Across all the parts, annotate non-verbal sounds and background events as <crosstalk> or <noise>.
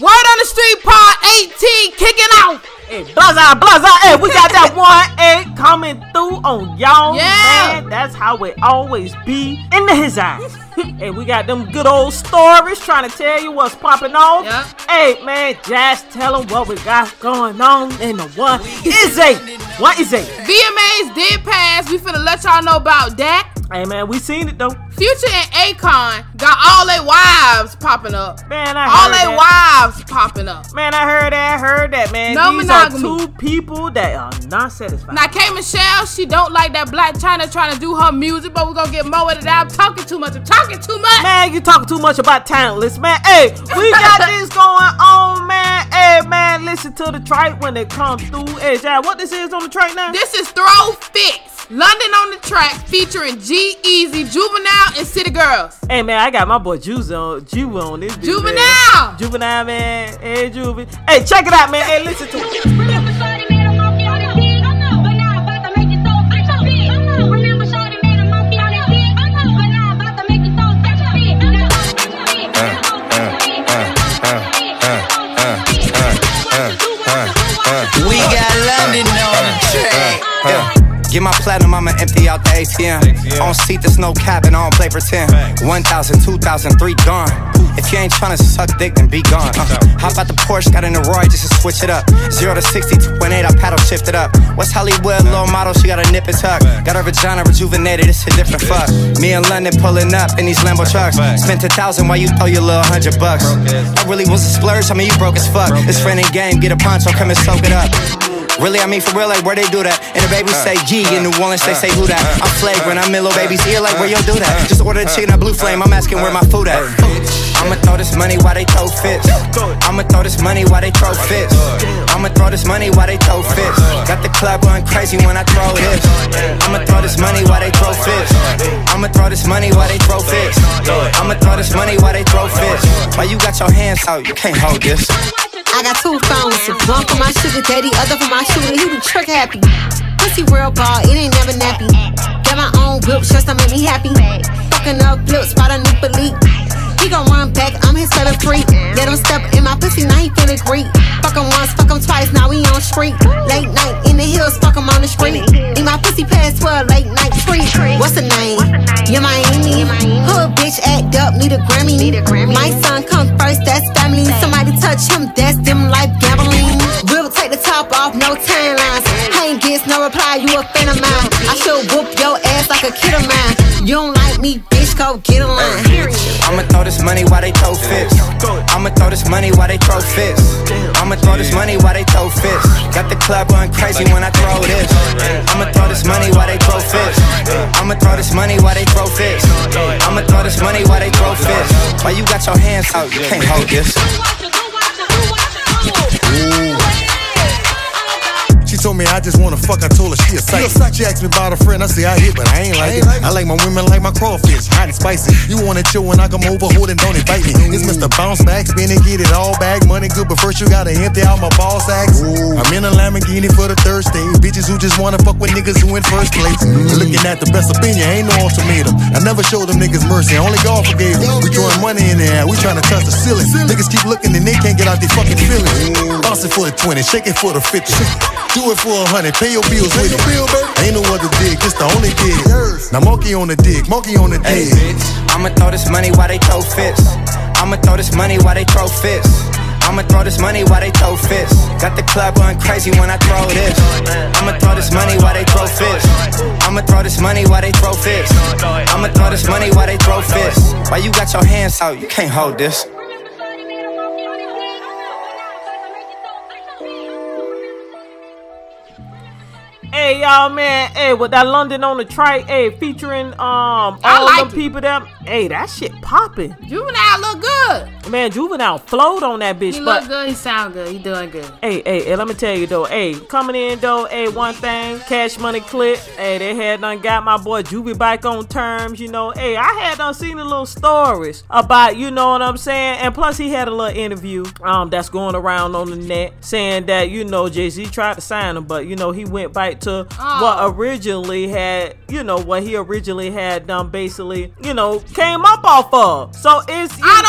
Word on the street, part 18 kicking out. Hey, blazza, blazza. Hey, we got that <laughs> one eight coming through on y'all. Yeah. Man, that's how it always be in the his <laughs> eyes. hey, we got them good old stories trying to tell you what's popping off. Yeah. Hey, man, just tell them what we got going on in the one is a. What is a? VMAs did pass. We finna let y'all know about that. Hey, man, we seen it though. Future and Akon got all their wives popping up. Man, I All heard their wives popping up. Man, I heard that, heard that, man. No These monogamy. are two people that are not satisfied. Now, K Michelle, she don't like that Blac Chyna trying to do her music, but we're gonna get more of it. I'm talking too much. I'm talking too much. Man, you talking too much about talentless, man. Hey, we got <laughs> this going on, man. Hey, man, listen to the track when it comes through. Hey, Jad, what this is on the track now? This is Throw Fits. London on the track featuring G Easy, Juvenile, and City Girls. Hey, man, I got my boy Juice on, Ju on this. bitch, Juvenile. Man. Juvenile, man. Hey, Juvie. Hey, check it out, man. Hey, listen to it. Get my platinum, I'ma empty out the ATM. On seat, there's no cap, and I don't play pretend. 1,000, 2,000, three gone. If you ain't tryna suck dick, then be gone. Uh, hop out the Porsche, got in the Roy just to switch it up. 0 to 60, 2.8, I paddle shift it up. West Hollywood, little model, she got a nip and tuck. Got her vagina rejuvenated, it's a different fuck. Me and London pulling up in these Lambo trucks. Spent a thousand while you throw your little hundred bucks. I really was a splurge, I mean, you broke as fuck. It's friend and game, get a poncho, come and soak it up. Really, I mean for real, like where they do that. And the babies say G, in New Orleans they say who that. I'm flagrant, I'm in little baby's ear, like where yo do that. Just order the chicken at Blue Flame, I'm asking where my food at. I'ma throw this money while they throw fits. I'ma throw this money while they throw fits. I'ma throw this money while they throw fits. Got the club going crazy when I throw this. I'ma throw this money while they throw fits. I'ma throw this money while they throw fits. I'ma throw this money while they throw fits. Why you got your hands out? You can't hold this. I got two phones, one for my sugar daddy, other for my shooter. He be trick happy. Pussy real ball, it ain't never nappy. Got my own whip, just to make me happy. Fucking up flips, spot a new leak. He gon' run back, I'm his favorite freak. Let him step in my pussy, now he feeling great. Fuck him once, fuck him twice, now we on street. Late night in the hills, fuck him on the street. Need my pussy pass for a late night treat. What's the name? Yeah, Miami. Hood bitch act up, need a Grammy. My son come first, that's family. Somebody touch him, that's them life gambling. We'll take the top off, no timelines. Ain't gets no reply, you a fan of mine. I should whoop your ass like a kid of mine. You don't like me, bitch, go get a line. I'ma throw this money while they throw fits. I'ma throw this money while they throw fits. I'ma throw this money while they throw fits. Got the club going crazy when I throw this. I'ma throw this money while they throw fits. I'ma throw this money while they throw fits. I'ma throw this money while they throw fits. Why you got your hands out? You can't hold this. She told me I just wanna fuck, I told her she a sight. She asked me about a friend, I say I hit, but I ain't like it. I like my women like my crawfish, hot and spicy. You wanna chill when I come over, hold and don't invite me. It's Mr. Bounce Back, spin and get it all back. Money good, but first you gotta empty out my ball sacks. I'm in a Lamborghini for the third stage. Bitches who just wanna fuck with niggas who in first place. Looking at the best opinion, ain't no ultimatum. I never showed them niggas mercy, only God forgave them. We throwing money in the air, we trying to touch the ceiling. Niggas keep looking and they can't get out their fucking feelings. Bounce it for the 20, shake it for the 50. Do it for a hundred, pay your bills with it. Ain't no other dig, it's the only dig. Now monkey on the dig, monkey on the Hey, dig. I'ma throw this money while they throw fits. I'ma throw this money while they throw fits. I'ma throw this money while they throw fits. Got the club going crazy when I throw this. I'ma throw this money while they throw fits. I'ma throw this money while they throw fits. I'ma throw this money while they throw fits. Why you got your hands out? You can't hold this. Hey y'all, man. Hey, with that London on the track, hey, featuring um all like them it. people that hey, that shit popping. Juvenile look good. Man, Juvenile flowed on that bitch, He but look good. He sound good. He doing good. Hey, hey, hey, let me tell you though, hey, coming in though, hey, one thing, cash money clip, hey, they had done got my boy Juvie back on terms, you know, hey, I had done seen the little stories about, you know what I'm saying, and plus he had a little interview, um, that's going around on the net saying that, you know, Jay-Z tried to sign him, but, you know, he went back to Oh. what originally had, you know, what he originally had done basically, you know, came up off of. So it's you, I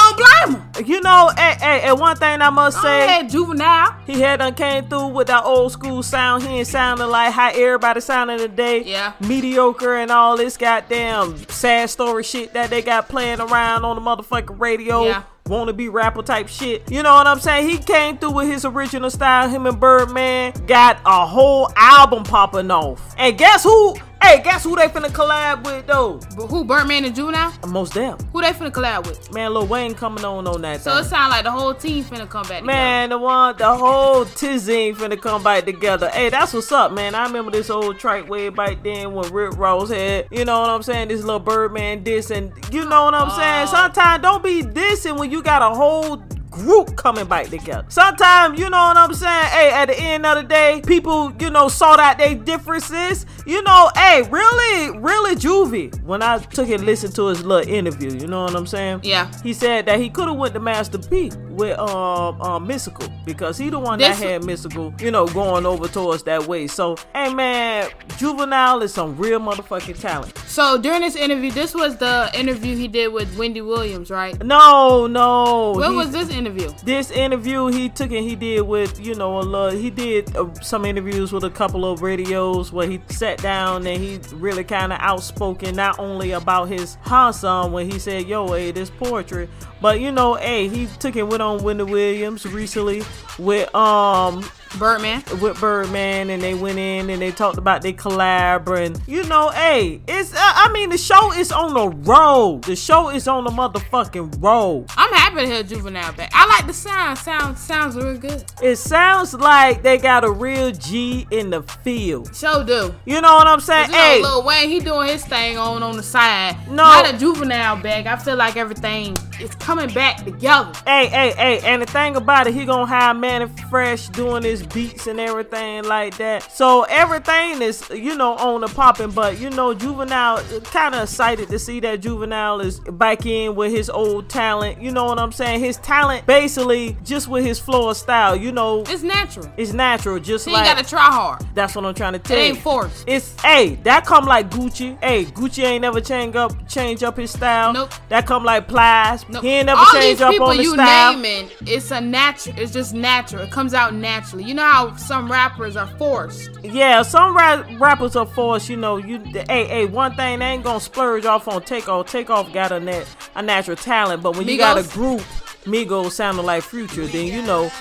don't blame him. you know, hey, hey, and one thing I must say. ahead, juvenile. He had done came through with that old school sound. He ain't sounding like how everybody sounding today. Yeah. Mediocre and all this goddamn sad story shit that they got playing around on the motherfucking radio. Yeah. Wanna be rapper type shit. You know what I'm saying? He came through with his original style. Him and Birdman got a whole album popping off. And guess who? Hey, guess who they finna collab with though? But who, Birdman and Juvenile? Uh, most them. Who they finna collab with? Man, Lil Wayne coming on on that So thing. it sound like the whole team finna come back. Man, the one, the whole Tizine finna come back together. Hey, that's what's up, man. I remember this old track way back then when Rick Ross had, you know what I'm saying, this little Birdman diss, and you know what I'm saying. Sometimes don't be dissing when you got a whole group coming back together. Sometimes, you know what I'm saying? Hey, at the end of the day, people, you know, sought out their differences. You know, hey, really, really Juvie. When I took and listened to his little interview, you know what I'm saying? Yeah. He said that he could have went to Master P with um um Mystikal because he the one This- that had Mystikal, you know, going over towards that way. So, hey man, Juvenile is some real motherfucking talent. So during this interview, this was the interview he did with Wendy Williams, right? No, no. What was this interview? This interview he took and he did with you know a lot he did uh, some interviews with a couple of radios where he sat down and he really kind of outspoken not only about his Hanson when he said yo hey this poetry but you know hey he took and went on Wendy Williams recently with um Birdman. with Birdman and they went in and they talked about their collab and you know, hey, it's uh, I mean the show is on the road. The show is on the motherfucking road. I'm happy to hear Juvenile back. I like the sound. Sound sounds real good. It sounds like they got a real G in the field. Show do. You know what I'm saying? You know, Hey, Lil Wayne, he doing his thing on on the side. No. Not a juvenile back. I feel like everything is coming back together. hey, hey, hey, and the thing about it, he gonna have Mannie Fresh doing his beats and everything like that. So everything is, you know, on the popping. But you know, Juvenile kind of excited to see that Juvenile is back in with his old talent. You know what I'm saying? His talent, basically, just with his flow of style. You know, It's natural. it's natural. Just He like gotta try hard. that's what I'm trying to tell It you. ain't forced. It's hey, that come like Gucci. Hey, Gucci ain't never change up change up his style. Nope. That come like Plies. No, He ain't never all change these up people on the you style. naming, it's a natural. It's just natural. It comes out naturally. You know how some rappers are forced. Yeah, some rap- rappers are forced. You know, you hey hey. One thing they ain't gonna splurge off on Takeoff. Takeoff got a net a natural talent, but when you got a Migos? group. Migos sounding like Future, then you know,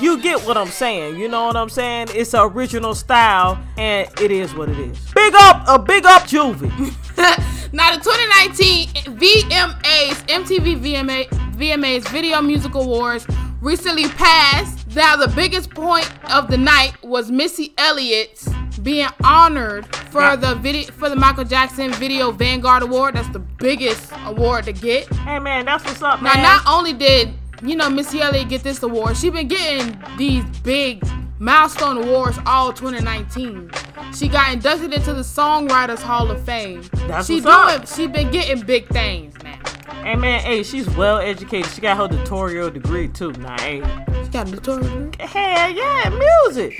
you get what I'm saying. You know what I'm saying? It's an original style, and it is what it is. Big up, a big up, Juvie. <laughs> now the 2019 VMAs, MTV VMA, VMAs Video Music Awards recently passed. Now the biggest point of the night was Missy Elliott being honored for the video for the Michael Jackson Video Vanguard Award. That's the biggest award to get. Hey man, that's what's up, Now, man. not only did you know Missy Elliott get this award, she been getting these big milestone awards all 2019. She got inducted into the Songwriters Hall of Fame. That's she what's up. doing. She been getting big things now. Hey man, hey, she's well educated. She got her tutorial degree too. Nah, hey, She got a tutorial. hell yeah, music.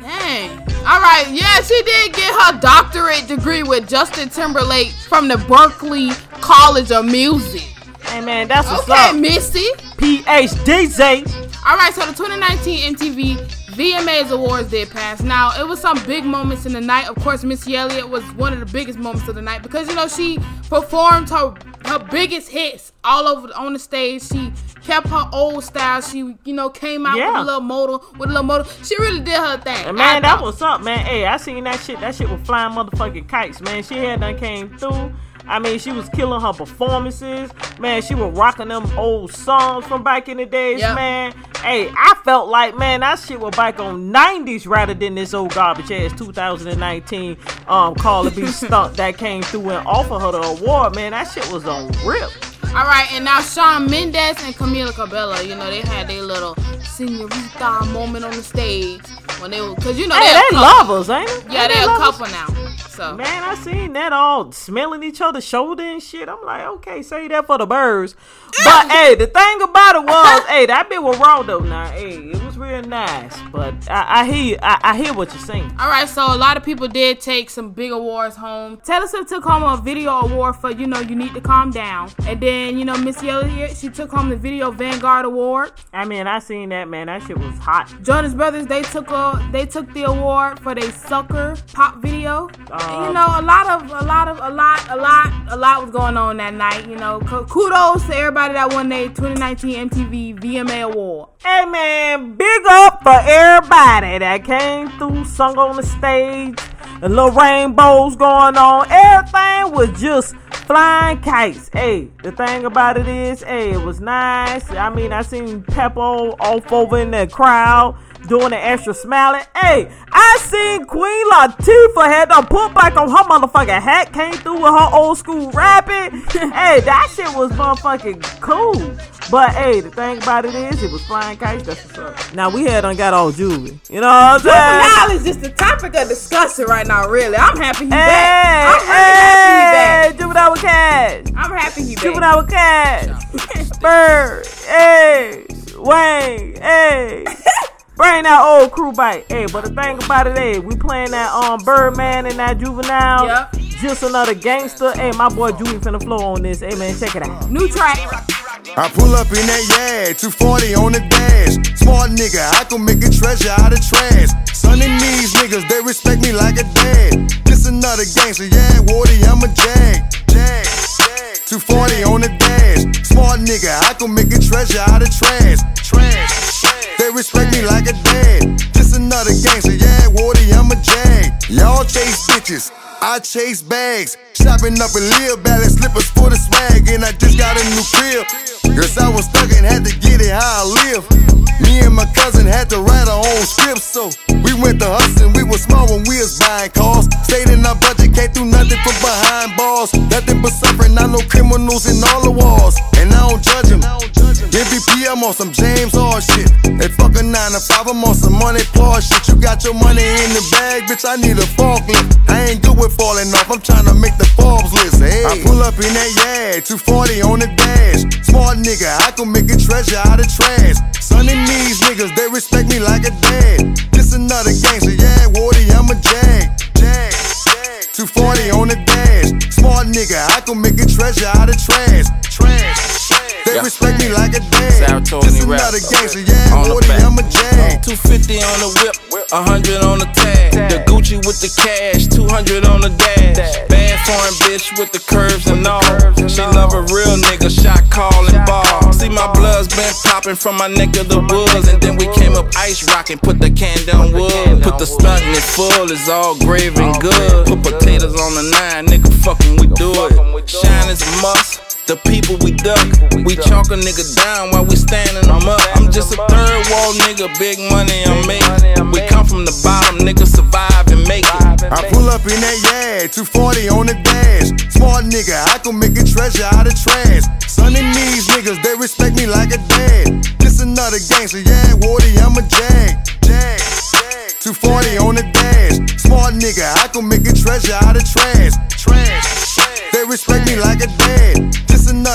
Dang. All right. Yeah, she did get her doctorate degree with Justin Timberlake from the Berklee College of Music. Hey man, that's what's Okay, up. Missy. PhD. All right, so the 2019 MTV VMAs awards did pass. Now, it was some big moments in the night. Of course, Missy Elliott was one of the biggest moments of the night because you know she performed her her biggest hits all over on the stage. She kept her old style. She you know came out with Yeah. a little modal with a little modal. She really did her thing. And man, that was up, man. Hey, I seen that shit. That shit was flying motherfucking kites, man. She had done came through. I mean, she was killing her performances. Man, she was rocking them old songs from back in the days, Yep. man. Hey, I felt like, man, that shit was back on 90s rather than this old garbage ass 2019 um Cardi B <laughs> stunt that came through and offered her the award, man. That shit was on rip. All right, and now Shawn Mendes and Camila Cabello, you know, they had their little senorita moment on the stage when they were, cause you know Hey, they're they couple. lovers, ain't it? Yeah, Ain't they're a couple now. So Man, I seen that all smelling each other's shoulder and shit. I'm like, okay, say that for the birds. But <laughs> hey, the thing about it was, hey, that bit was raw though. Now, hey, it was real real nice. But I, I hear, I, I hear what you're saying. All right, so a lot of people did take some big awards home. Taylor Swift took home a video award for you know you need to calm down, and then you know Missy Elliott she took home the video Vanguard Award. I mean, I seen that man. That shit was hot. Jonas Brothers they took a they took the award for their sucker pop video. And, you um, know a lot of a lot of a lot a lot a lot was going on that night. You know kudos to everybody that won their 2019 MTV VMA award. Hey man, big up for everybody that came through, sung on the stage, the little rainbows going on. Everything was just flying kites. Hey, the thing about it is, hey, it was nice. I mean, I seen Peppo off over in the crowd doing the extra smiling. Hey, I seen Queen Latifah had to put back on her motherfucking hat, came through with her old school rapping. <laughs> hey, that shit was motherfucking cool. But hey, the thing about it is, it was flying kites. That's what's up. Now we had done got all juvie. You know what I'm saying? Now is just the topic of discussion right now. Really, I'm happy he Hey, back. I'm hey, happy he back. juvenile with cash. I'm happy he back. Juvenile with cash. Bird, hey, Wayne, hey. <laughs> Bring that old crew back. Hey, but the thing about it is, we playing that um Birdman and that Juvenile. Yep. Just another gangster. Hey, my boy Juvie finna flow on this. Hey man, check it out. New track. I pull up in that yard, 240 on the dash. Smart nigga, I can make a treasure out of trash. Son and these niggas, they respect me like a dad. This another gangster, yeah, Wardy, I'm a jag. Jag, jag. 240 on the dash. Smart nigga, I can make a treasure out of trash. Trash. They respect me like a dad. This another gangster, yeah, Wardy, I'm a jag. Y'all chase bitches. I chase bags, shopping up in Lil Valley slippers for the swag, and I just got a new crib. Cause I was stuck and had to get it how I live. Me and my cousin had to write our own scripts, so we went to hustling. We was small when we was buying cars. Stayed in our budget, can't do nothing from behind bars. Nothing but suffering, I know criminals in all the walls, and I don't judge them. MVP, I'm on some James Hard shit. They fuck a 9 to 5, I'm on some money plus shit. You got your money in the bag, bitch, I need a forklift. I ain't good with falling off, I'm trying to make the Forbes list. Hey. I pull up in that yard, 240 on the dash. Smart nigga, I can make a treasure out of trash. Son and these niggas, they respect me like a dad. This another gangster, yeah, Wardy, I'm a jag. Jag, jag. 240 on the dash. Smart nigga, I can make a treasure out of trash. Trash. They Yeah. respect me like a dad. Saratoga This rap. another gangster, yeah, On the Wardy, back. I'm a jag. 250 on the whip, 100 on the tag. The Gucci with the cash, 200 on the dash. Bad foreign bitch with the curves and all. She love a real nigga, shot call and ball. See my blood's been popping from my neck of the woods, and then we came up ice rocking, put the can down wood. Put the stunt in it full, it's all grave and good. Put potatoes on the nine, nigga, fucking we do it. Shine is a must. The people we duck, we chalk a nigga down while we standing them up. I'm just a third wall nigga, big money I'm making. We come from the bottom, nigga, survive and make it. I pull up in that yard, 240 on the dash. Smart nigga, I can make a treasure out of trash. Son and these niggas, they respect me like a dad. This another gangster, yeah, Wardy, I'm a jag. Jag, jag. 240 on the dash. Smart nigga, I can make a treasure out of trash. Trash. They respect me like a dad.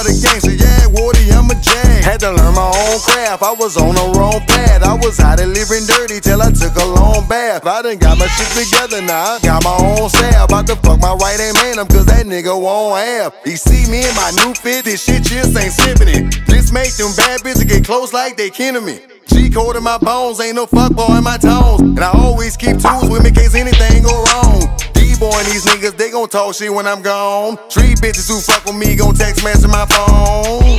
Another gangster, yeah, Wardy, I'm a jag. Had to learn my own craft, I was on the wrong path. I was out of living dirty till I took a long bath. I done got my shit together now, I got my own staff. About to fuck my right hand man up, cause that nigga won't have. He see me in my new fit, this shit just ain't sipping it. This make them bad bitches get close like they kin to me. G code in my bones, ain't no fuck boy in my tones. And I always keep tools with me case anything go wrong. D-boy and these niggas, they gon' talk shit when I'm gone. Three bitches who fuck with me gon' text message my phone.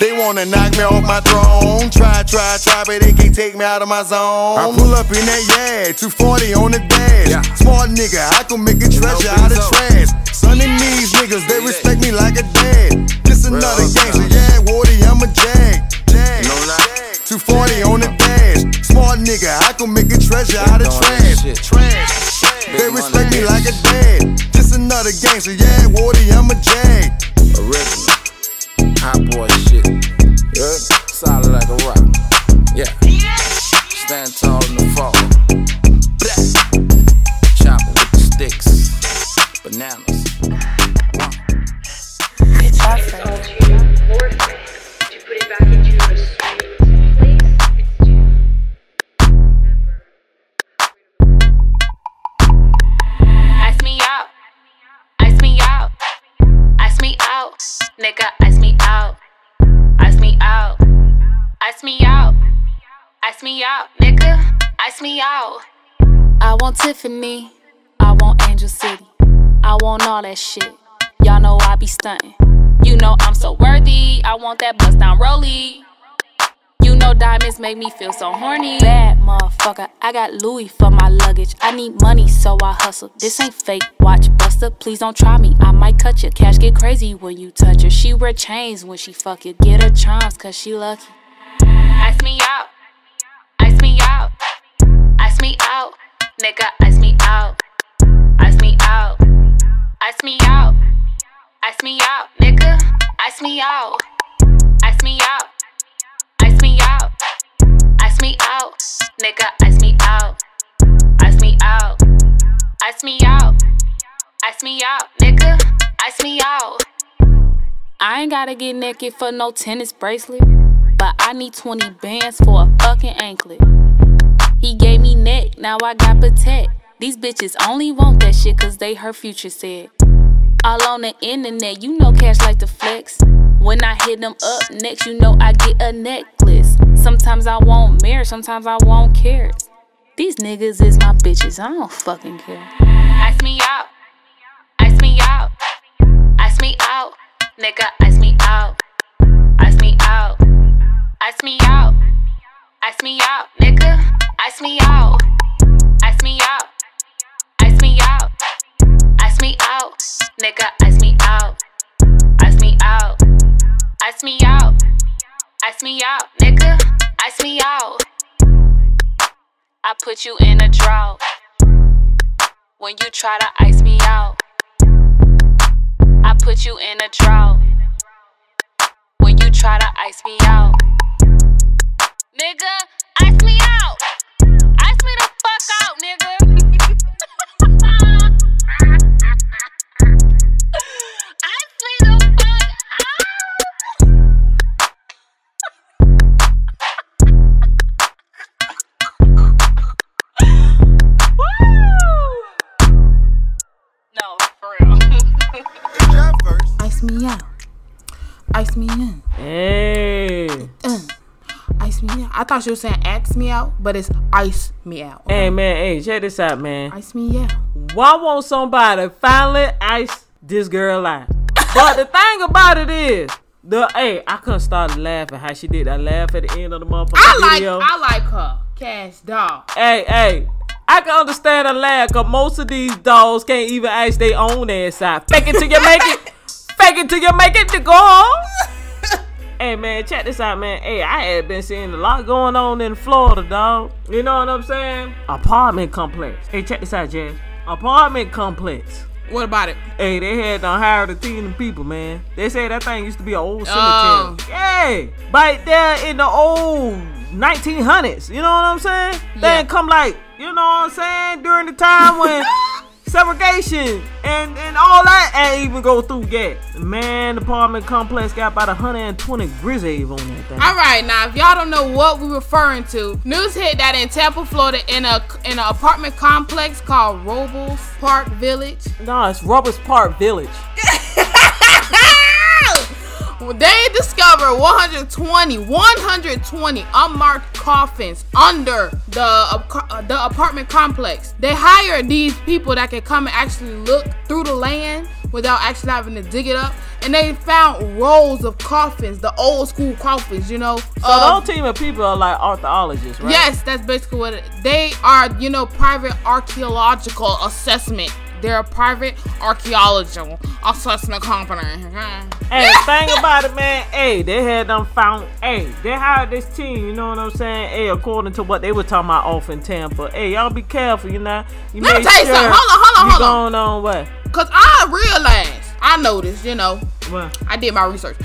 They wanna knock me off my throne. Try, try, try, but they can't take me out of my zone. I pull up in that yard, 240 on the dash. Smart nigga, I can make a treasure out of trash. Son and these niggas, they respect me like a dad. This another uh, gangster, yeah, Wardy, I'm a jag. Jag. No lie. 240 on the dash. Smart nigga, I can make a treasure out of trash. Trash. They respect me like a dad. This another gangster, yeah, Wardy, I'm a jag. Original. Hot boy shit. Yeah. Solid like a rock. Yeah. Stand tall in the fall. Blah. Chopper with the sticks. Bananas. Uh. to Nigga, ice me out. Ice me out. Ice me out. Ice me out, nigga. Ice me out. I want Tiffany. I want Angel City. I want all that shit. Y'all know I be stunting. You know I'm so worthy. I want that bust down rollie. Know diamonds make me feel so horny. Bad motherfucker, I got Louis for my luggage. I need money, so I hustle. This ain't fake. Watch Buster, please don't try me. I might cut you. Cash get crazy when you touch her. She wear chains when she fuck you. Get her charms, cause she lucky. Ice me out. Ice me out. Ice me out. Nigga, ice me out. Ice me out. Ice me out. Ice me out, nigga. Ice me out. Ice me out. Out. Nigga, ice me out. Ice me out. Ice me out. Ice me out, nigga. Ice me out. I ain't gotta get naked for no tennis bracelet. But I need 20 bands for a fucking anklet. He gave me neck, now I got protect. These bitches only want that shit cause they her future said. All on the internet, you know cash like to flex. When I hit them up next, you know I get a necklace. Sometimes I want marriage, sometimes I want carrots. These niggas is my bitches, I don't fucking care. Ice me out, ice me out, ice me out, nigga, ice me out, ice me out, ice me out, ice me out, nigga, ice me out, ice me out, ice me out, ice me out, nigga, ice me out, ice me out, ice me out, ice me out, nigga, ice me out. I put you in a drought when you try to ice me out. I put you in a drought when you try to ice me out. Nigga, ice me out. Ice me the fuck out, nigga. Me out. I you were saying ax me out, but it's ice me out. Hey man, hey, check this out, man. Ice me out. Why won't somebody finally ice this girl out? <laughs> but the thing about it is, the hey, I couldn't start laughing how she did that laugh at the end of the motherfucking I like video. I like her. Cash doll. hey, hey, I can understand a laugh cause most of these dolls can't even ice their own ass out. Fake it till you make it. <laughs> Fake it till you make it to go home. <laughs> Hey man, check this out, man. Hey, I had been seeing a lot going on in Florida, dog. You know what I'm saying? Apartment complex. Hey, check this out, Jazz. Apartment complex. What about it? Hey, they had done hired a team of people, man. They say that thing used to be an old cemetery. Oh. Yeah, right there in the old 1900s. You know what I'm saying? They Yeah. ain't come like, you know what I'm saying, during the time when <laughs> segregation and, and all that ain't even go through yet. Man, the apartment complex got about 120 grizzlies on that thing. All right, now if y'all don't know what we're referring to, news hit that in Tampa, Florida, in a in an apartment complex called Robles Park Village, No, it's Roberts Park Village. <laughs> they discovered 120 120 unmarked coffins under the uh, ap- uh, the apartment complex. They hired these people that can come and actually look through the land without actually having to dig it up, and they found rolls of coffins, the old school coffins, you know. So the whole team of people are like archaeologists, right? Yes, that's basically what it, they are. You know, private archaeological assessment. They're a private archaeological assessment company. Hey, thing about it, man. Hey, they had them found. Hey, they hired this team. You know what I'm saying? Hey, according to what they were talking about off in Tampa. Hey, y'all be careful. You know. You Let me tell you sure something. Hold on, hold on, you hold on. going on what? Cause I realized, I noticed, you know, What? I did my research.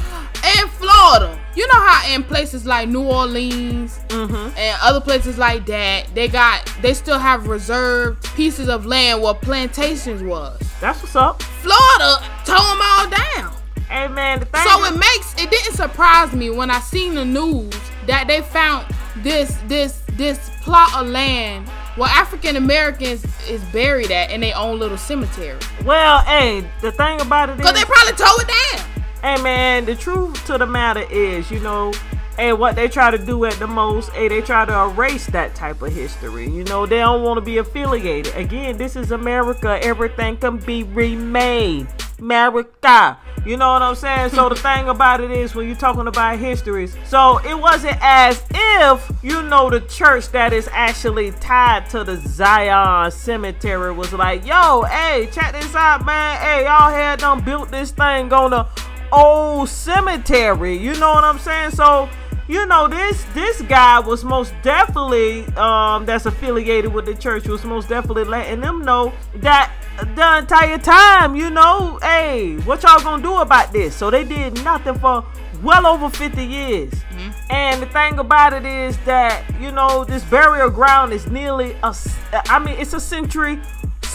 In Florida, you know how in places like New Orleans Mm-hmm. and other places like that, they got they still have reserved pieces of land where plantations was. That's what's up. Florida tore them all down. Hey, man. The thing. So it makes it didn't surprise me when I seen the news that they found this this this plot of land where African Americans is buried at in their own little cemetery. well, hey, the thing about it is. Cause they probably tore it down. Hey man, the truth to the matter is, you know, hey, what they try to do at the most, hey, they try to erase that type of history. You know, they don't want to be affiliated. Again, this is America. Everything can be remade. America. You know what I'm saying? So the <laughs> thing about it is when you're talking about histories, so it wasn't as if you know the church that is actually tied to the Zion cemetery was like, yo, hey, check this out, man. Hey, y'all had done built this thing on the old cemetery. You know what I'm saying? So you know this this guy was most definitely um that's affiliated with the church was most definitely letting them know that the entire time you know hey what y'all gonna do about this so they did nothing for well over 50 years and the thing about it is that you know this burial ground is nearly a, I mean it's a century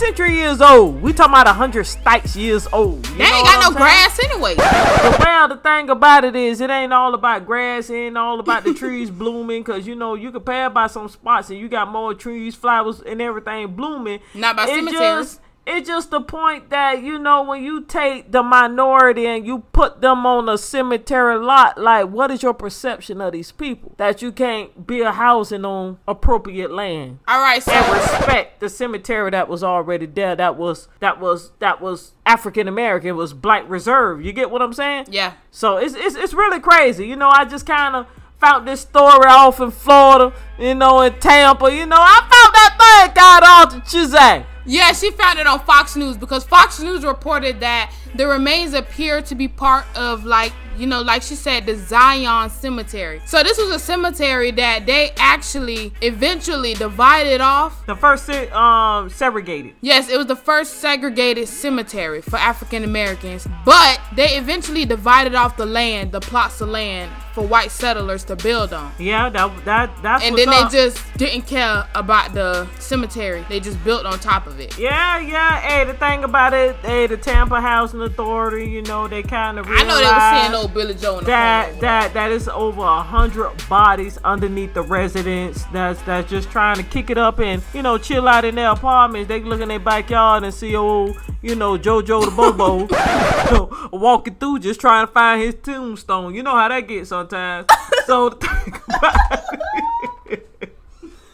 century years old we talking about a hundred stikes years old you They ain't got no saying? grass anyway. But well, the thing about it is, it ain't all about grass. It ain't all about the trees <laughs> blooming. Cause you know you can pass by some spots and you got more trees, flowers, and everything blooming. Not by It cemeteries. just- It's just the point that you know when you take the minority and you put them on a cemetery lot, like what is your perception of these people that you can't build housing on appropriate land? All right, so and respect the cemetery that was already there. That was that was that was African American. Was black reserve. You get what I'm saying? yeah. So it's it's it's really crazy. You know, I just kind of found this story off in Florida. You know, in Tampa. You know, I found that thing got off the Chizay. Yeah, she found it on Fox News because Fox News reported that the remains appear to be part of like you know, like she said, the Zion Cemetery. So this was a cemetery that they actually eventually divided off. The first um segregated. Yes, it was the first segregated cemetery for African Americans, but they eventually divided off the land, the plots of land for white settlers to build on. Yeah, that that that's And then up. they just didn't care about the cemetery. They just built on top of it. Yeah, yeah. Hey, the thing about it, hey, the Tampa Housing Authority, you know, they kind of I know they were seeing old Billy Joe in the that that that is over a hundred bodies underneath the residence that's that's just trying to kick it up and you know chill out in their apartments. They look in their backyard and see old you know JoJo the Bobo you <laughs> know, walking through just trying to find his tombstone. You know how that gets sometimes. so the thing about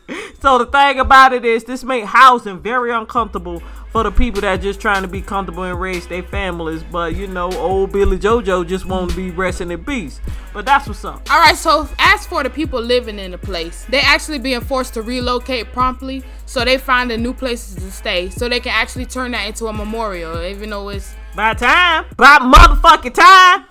<laughs> so the thing about it is this make housing very uncomfortable for the people that just trying to be comfortable and raise their families. But you know, old Billy Jojo just want to be resting in peace. But that's what's up. All right, so as for the people living in the place, they actually being forced to relocate promptly, so they find a new places to stay, so they can actually turn that into a memorial, even though it's By time, by motherfucking time,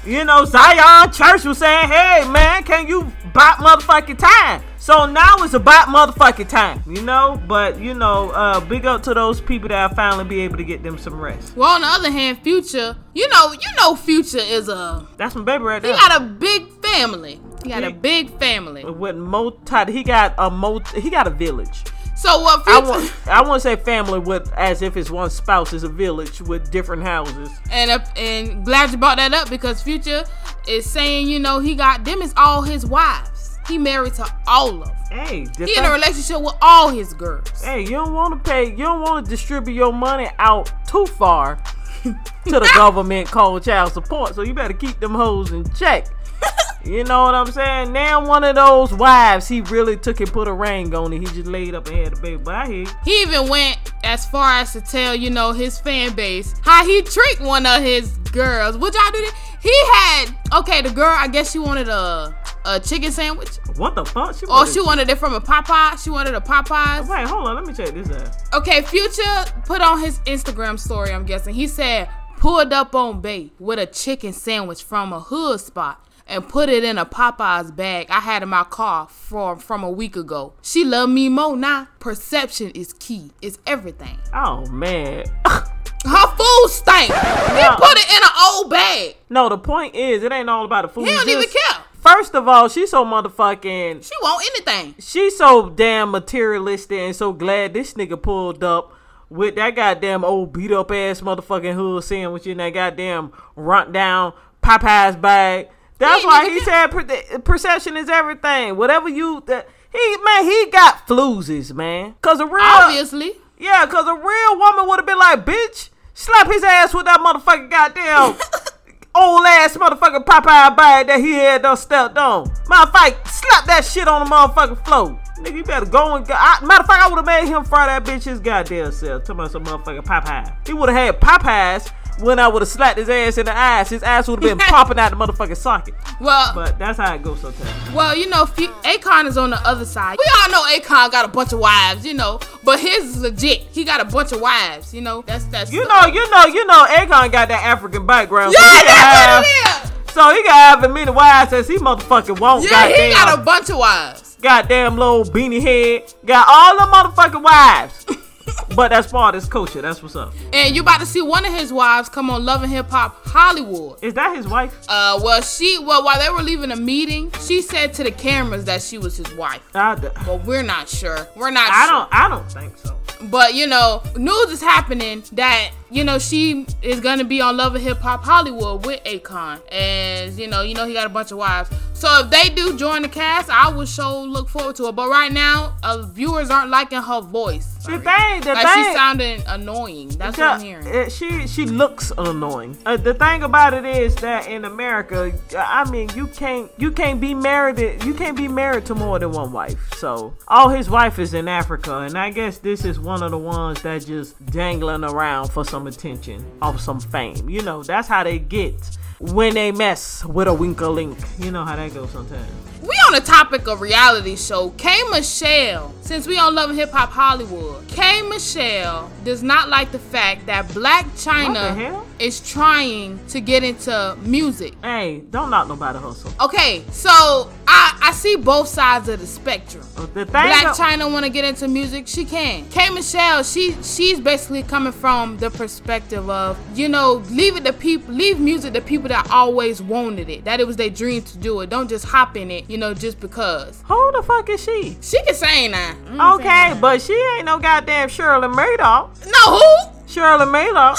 <laughs> you know, Zion Church was saying, hey man, can you buy motherfucking time? So now it's about motherfucking time, you know? But, you know, uh, big up to those people that finally be able to get them some rest. well. On the other hand, Future, you know, you know, Future is a That's my baby right there. he got a big family. He got a Big. big family. With multi, he got a multi, he got a village. So what I Future want, I want to say family with as if it's one spouse is a village with different houses. and uh, and glad you brought that up because Future is saying, you know, he got them is all his wives. He married to all of them. Hey, He in a relationship with all his girls. hey, you don't want to pay, you don't want to distribute your money out too far to the <laughs> government called child support. So you better keep them hoes in check. <laughs> You know what I'm saying? Now one of those wives, he really took and put a ring on it. He just laid up and had a baby. But I. He even went as far as to tell, you know, his fan base how he tricked one of his girls. Would y'all do that? He had okay, the girl, I guess she wanted a a chicken sandwich. What the fuck? She wanted- she wanted it from a Popeye. She wanted a Popeyes. Wait, hold on. Let me check this out. Okay, Future put on his Instagram story, I'm guessing. He said, pulled up on Bay with a chicken sandwich from a hood spot and put it in a Popeyes bag I had in my car from, from a week ago. She love me more now. Perception is key. It's everything. Oh man. <laughs> Her food stank. He No. put it in an old bag. no, the point is, it ain't all about the food. He don't even care. First of all, she's so motherfucking. She want anything. She's so damn materialistic and so glad this nigga pulled up with that goddamn old beat up ass motherfucking hood sandwich in that goddamn run down Popeyes bag. That's why he <laughs> said per- perception is everything. Whatever you that he man he got floozies man. Cause a real Obviously. yeah, cause a real woman would have been like bitch slap his ass with that motherfucking goddamn <laughs> old ass motherfucking Popeye bag that he had done stepped on. Matter of fact, slap that shit on the motherfucking floor. Nigga, you better go and go. I, matter of fact, I would have made him fry that bitch his goddamn self. Talking about some motherfucking Popeye. He would have had Popeyes when I would have slapped his ass in the ass. His ass would have been <laughs> popping out the motherfucking socket. Well, But that's how it goes sometimes. well, you know, fe- Akon is on the other side. We all know Akon got a bunch of wives, you know, but his is legit. He got a bunch of wives, you know. That's that's. You know, you know, you know, Akon got that African background. Yeah, so can have, that's what it is. so he can have as many wives as he motherfucking wants. Yeah, goddamn, he got a bunch of wives. goddamn little beanie head. Got all the motherfucking wives. But that's part of his culture. That's what's up. And you about to see one of his wives come on Love and Hip Hop Hollywood. Is that his wife? Uh, well, she, well, while they were leaving a meeting, she said to the cameras that she was his wife. I, d- But we're not sure. We're not I sure. don't. I don't think so. But you know, news is happening that you know she is gonna be on Love and Hip Hop Hollywood with Akon, and you know, you know he got a bunch of wives. So if they do join the cast, I will show look forward to it. But right now, uh, viewers aren't liking her voice. The thing, the Like thing, she's sounding annoying. That's what I'm hearing. Uh, she she looks annoying. Uh, the thing about it is that in America, I mean, you can't you can't be married to- you can't be married to more than one wife. So all his wife is in Africa, and I guess this is one of the ones that just dangling around for some attention or some fame. You know, that's how they get when they mess with a wink a link. You know how that goes sometimes. We on the topic of reality show. K Michelle, since we on Love and Hip Hop Hollywood, K Michelle does not like the fact that Blac Chyna is trying to get into music. Hey, don't knock nobody hustle. Okay, so I I see both sides of the spectrum. The thing Black that- China want to get into music, she can. K Michelle, she she's basically coming from the perspective of you know leave it to people, leave music to people that always wanted it, that it was their dream to do it. Don't just hop in it, you know, just because. Who the fuck is she? She can sing now. Mm, Okay, but she ain't no goddamn Shirley Murdock. No who? Shirley Murdock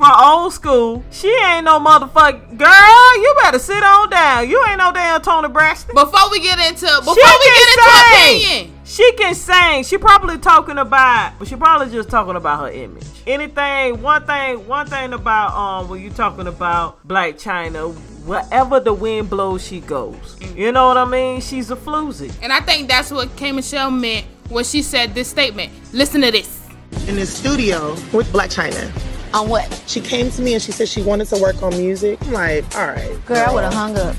from old school. She ain't no motherfucker. Girl, you better sit on down. You ain't no damn Toni Braxton. Before we get into before She we can get into sing. opinion. She can sing. She probably talking about, but she probably just talking about her image. Anything, one thing, one thing about um when you talking about Blac Chyna, wherever the wind blows, she goes. You know what I mean? She's a floozy. And I think that's what K Michelle meant when she said this statement. Listen to this. in the studio with Blac Chyna. On what? She came to me and she said she wanted to work on music. I'm like, all right. Girl, I would have hung up.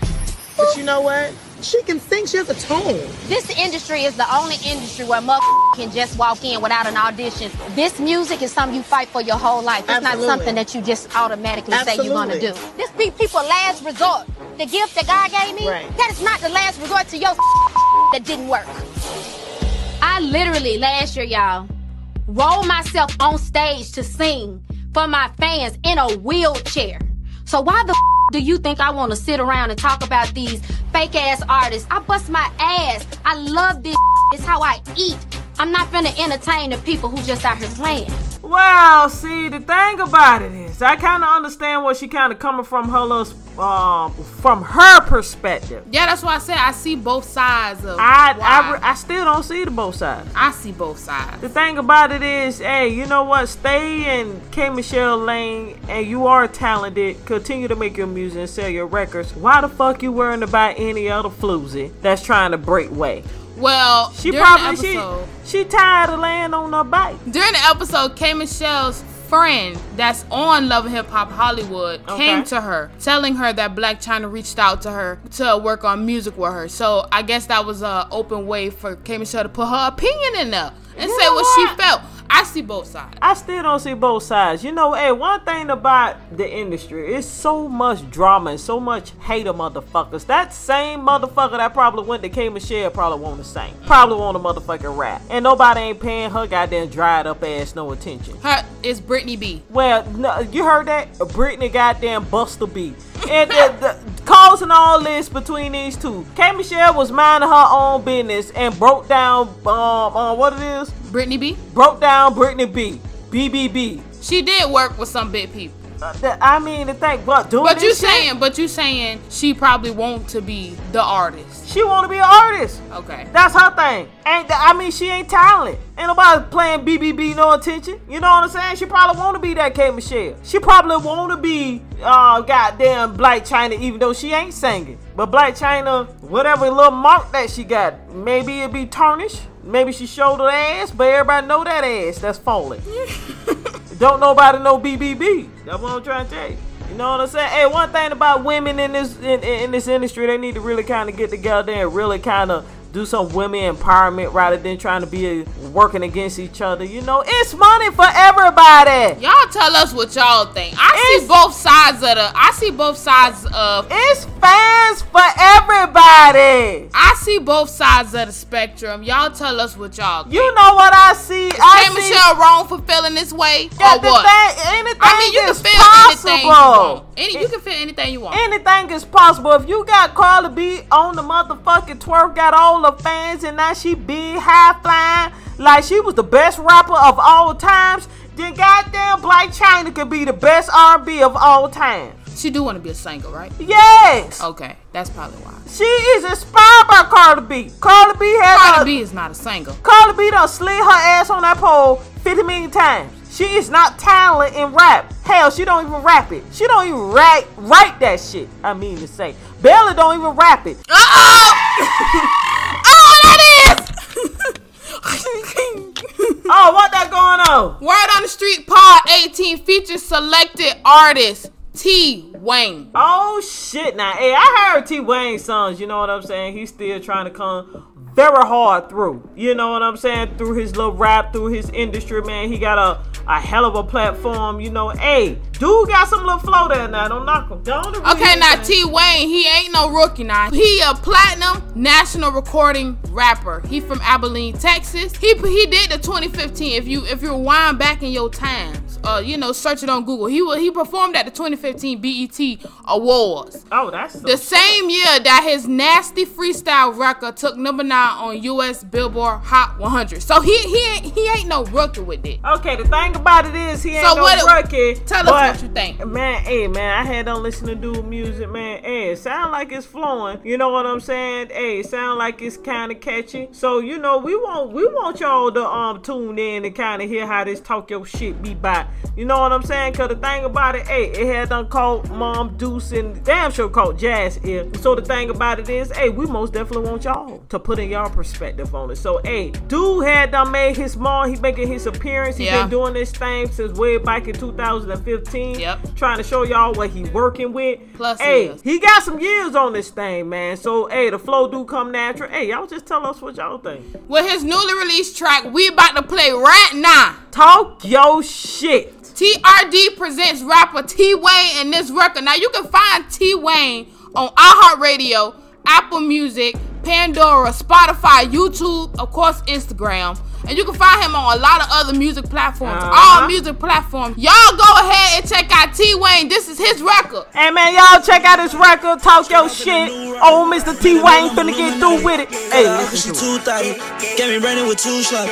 But you know what? She can sing. She has a tone. This industry is the only industry where motherfuckers can just walk in without an audition. This music is something you fight for your whole life. It's Absolutely. not something that you just automatically say you're gonna do. This be people last resort. The gift that God gave me, Right. that is not the last resort to your that didn't work. I literally last year, y'all, rolled myself on stage to sing for my fans in a wheelchair. So why the do you think I want to sit around and talk about these fake ass artists? I bust my ass. I love this. It's how I eat. I'm not finna entertain the people who just out here playing. Well, see, the thing about it is, I kind of understand where she kind of coming from her little, um, from her perspective. Yeah, that's why I said I see both sides of. I, I, why. re- I still don't see the both sides. I see both sides. The thing about it is, hey, you know what? Stay in K Michelle Lane, and you are talented. Continue to make your music and sell your records. Why the fuck you worrying about any other floozy that's trying to break way? Well, She probably episode, she she tired of laying on her bike. during the episode, K Michelle's friend that's on Love and Hip Hop Hollywood came to her, telling her that Blac Chyna reached out to her to work on music with her. So I guess that was an open way for K Michelle to put her opinion in there and You say what, what? she felt. I see both sides. I still don't see both sides. You know, hey, one thing about the industry, it's so much drama and so much hater motherfuckers. That same motherfucker that probably went to K Michelle probably want the same. Probably want a motherfucking rap. And nobody ain't paying her goddamn dried up ass no attention. Her is Brittany B. Well, no, you heard that? Brittany goddamn Buster B. And the, the, causing all this between these two. K Michelle was minding her own business and broke down, um, uh, what it is? Brittany B. Broke down Brittany B. BBB. She did work with some big people. uh, th- I mean, to think, but doing But you this shit, saying, but you saying she probably want to be the artist. she want to be an artist. Okay. That's her thing. Ain't I mean, she ain't talented. Ain't nobody playing BBB no attention. You know what I'm saying? She probably want to be that K Michelle. She probably want to be uh goddamn Blac Chyna, even though she ain't singing. But Blac Chyna, whatever little mark that she got, maybe it be tarnished. Maybe she showed her ass, but everybody know that ass that's falling. <laughs> Don't nobody know BBB. That's what I'm trying to tell you. You know what I'm saying? Hey, one thing about women in this in, in in this industry, they need to really kind of get together and really kind of do some women empowerment rather than trying to be working against each other. You know, it's money for everybody. Y'all tell us what y'all think. I see both sides of the. I see both sides of. It's for everybody. I see both sides of the spectrum. Y'all tell us what y'all. Think. You know what I see? Is I K see- Michelle wrong for feeling this way Yeah, or the what? thing- anything I mean, you can is feel anything you possible. want. Any, you can feel anything you want. Anything is possible. If you got Cardi B on the motherfucking twerk, got all the fans, and now she big, high flying, like she was the best rapper of all times, then goddamn Blac Chyna could be the best R&B of all time. She do want to be a singer, right? Yes. Okay, that's probably why. She is inspired by Cardi B. Cardi B has. Cardi a- B is not a singer. Cardi B done slid her ass on that pole 50 million times. She is not talented in rap. Hell, she don't even rap it. She don't even write write that shit. I mean to say. Bella don't even rap it. Uh-oh! <laughs> oh, that is! oh, what that going on? Word on the Street Pod 18 features selected artist T Wayne. Oh shit now. Hey, I heard T Wayne songs, you know what I'm saying? He's still trying to come very hard through. You know what I'm saying? Through his little rap, through his industry, man. He got a, a hell of a platform, you know. Hey, dude got some little flow there now. Don't knock him. Don't Okay, now T Wayne, he ain't no rookie now. He a platinum national recording rapper. He from Abilene, Texas. He he did the 2015. If you if you rewind back in your times, uh, you know, search it on Google. He wa- he performed at the 2015 BET Awards. Oh, that's the same year that his nasty freestyle record took number nine on U.S. Billboard Hot 100. So he he ain't, he ain't no rookie with it. Okay, the thing about it is he ain't So no what- rookie. tell us but, what you think. Man, hey man, I had on listen to dude music, man. Hey, it sound like it's flowing. You know what I'm saying? Hey, it sound like it's kind of catchy. So you know we want we want y'all to um tune in and kind of hear how this talk your shit be by. You know what I'm saying? Cause the thing about it, hey, it had done called Mom Deuce and damn sure called Jazz Ear. So the thing about it is, hey, we most definitely want y'all to put in y'all perspective on it. So hey, dude had done made his mom, he making his appearance. He Yeah. been doing this thing since way back in 2015. Yep. Trying to show y'all what he working with. Plus hey, years. he got some years on this thing, man. So hey, the flow do come natural. Hey, y'all just tell us what y'all think. With his newly released track, we about to play right now. Talk your shit. TRD presents rapper T Wayne in this record. Now you can find T Wayne on iHeartRadio, Apple Music, Pandora, Spotify, YouTube, of course, Instagram. And you can find him on a lot of other music platforms. Uh-huh. All music platforms. Y'all go ahead and check out T Wayne. This is his record. Hey man, y'all check out this record. Talk your shit. Oh, Mr. T Wayne finna get through with it. Hey, listen she to it. too thotty. Get me running with two shots.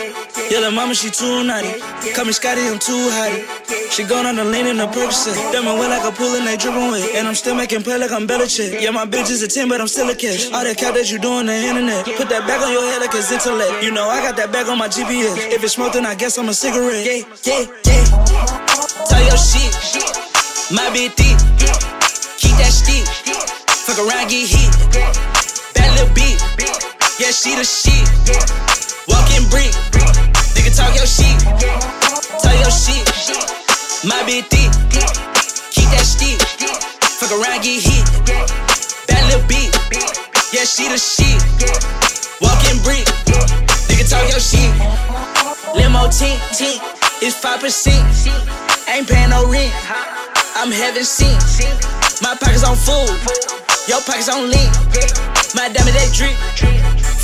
Yeah, the mama, she too naughty. Call me Scotty, I'm too hotty. She gone on the lean in the Percocet. Them my wet like a pool and they dripping wet. And I'm still making play like I'm better Belichick. Yeah, my bitch is a 10, but I'm still a cash. All that cap that you do on the internet. Put that back on your head like it's intellect. You know, I got that back on my GPS. If it's smoke, then I guess I'm a cigarette. Yeah, yeah, yeah. Tell your shit. My bitch deep. Keep that stick. Fuck around, get hit. Bad little beat. Yeah, she the shit. Walking brick. Nigga talk your shit. Tell your shit. My bitch thick. Keep that stick. Fuck around, get hit. Bad little beat. Yeah, she the shit. Walking brick. Nigga talk your shit. Limo tint, tint. It's 5%. Ain't paying no rent. I'm having sin. My pockets on full. Your pockets on lean. My diamond that drip.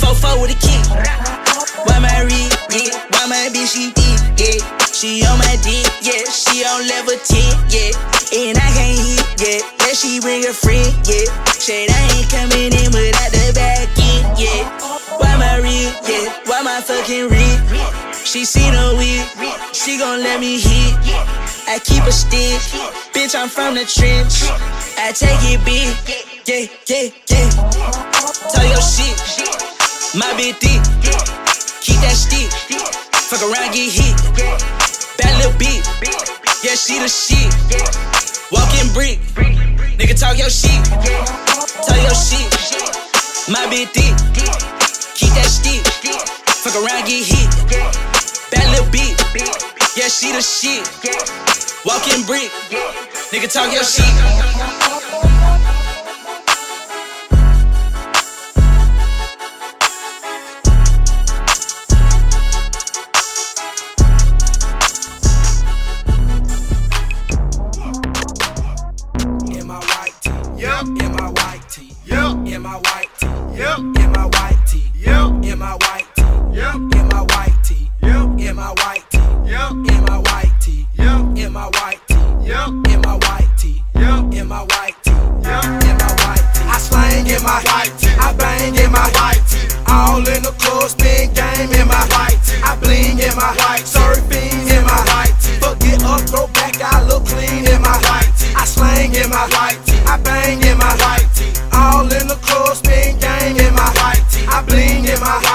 4-4 with a kick. Why my read? Why my bitch she deep? Yeah. She on my dick. Yeah. She on level 10. Yeah. And I can't hit. Yeah. Yeah. She bring a friend. Yeah. Shit, I ain't coming in without the back end. Yeah. Why my read? Yeah. Why my fucking read? She seen a wig. she gon' let me hit. I keep a stick, bitch, I'm from the trench. I take it big, yeah, yeah, yeah. Tell your shit, my bitch thick. Keep that stick, fuck around, get hit. Bad little beat, yeah, she the shit. Walking brick, nigga talk your shit. Tell your shit, my bitch thick. Keep that stick, fuck around, get hit. Bad little beat, yeah, she the shit. Walking brick, nigga talk your shit. In my white tee. Yep. In my white tee. Yep. In my white tee. Yep. In my white tee. Yep. In my white tee. Yep. In my white tee. Yep. In my white tee. Yep. In my white tee. Yep. In my white tee. Yep. In my white tee. Yep. In my white tee. I slang in my white tee. I bang in my white tee. All in the club, spin game in my white tee. I bling in my white surfing in my white tee. Forget up, throw back, I look clean in my white tee. I slang in my white tee. sing in my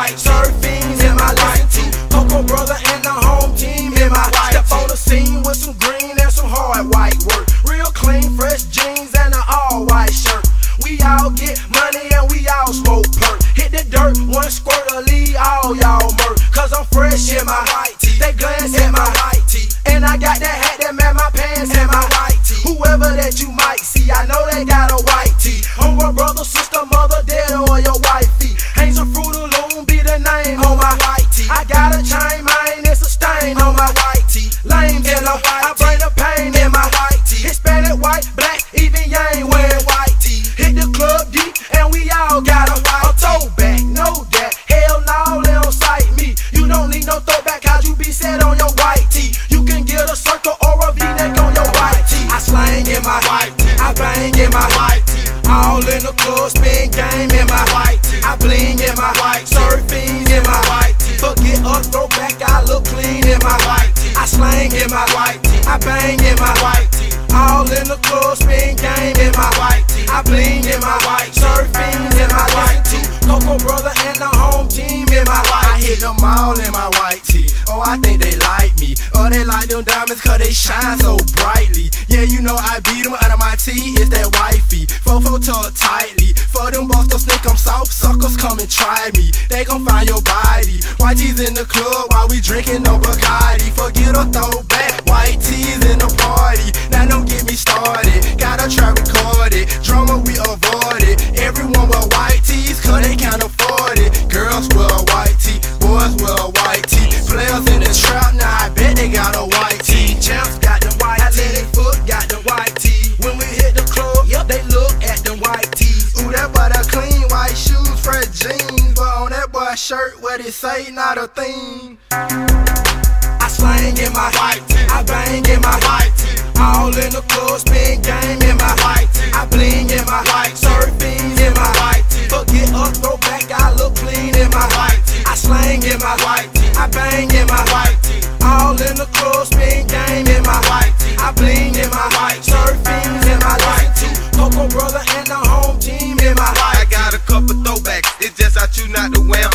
shirt, what it say, not a thing. I slang in my white tee. I bang in my white tee. All in the club, spin game in my white tee. I bling in my white surfing in my white tee. Forget up, throw back, I look clean in my white tee. I slang in my white tee. I bang in my white tee. All in the club, spin game in my white tee. I bling in my white surfing in my white tee. Coco brother and the home team in my white I got a couple throwbacks, it's just I choose not to wear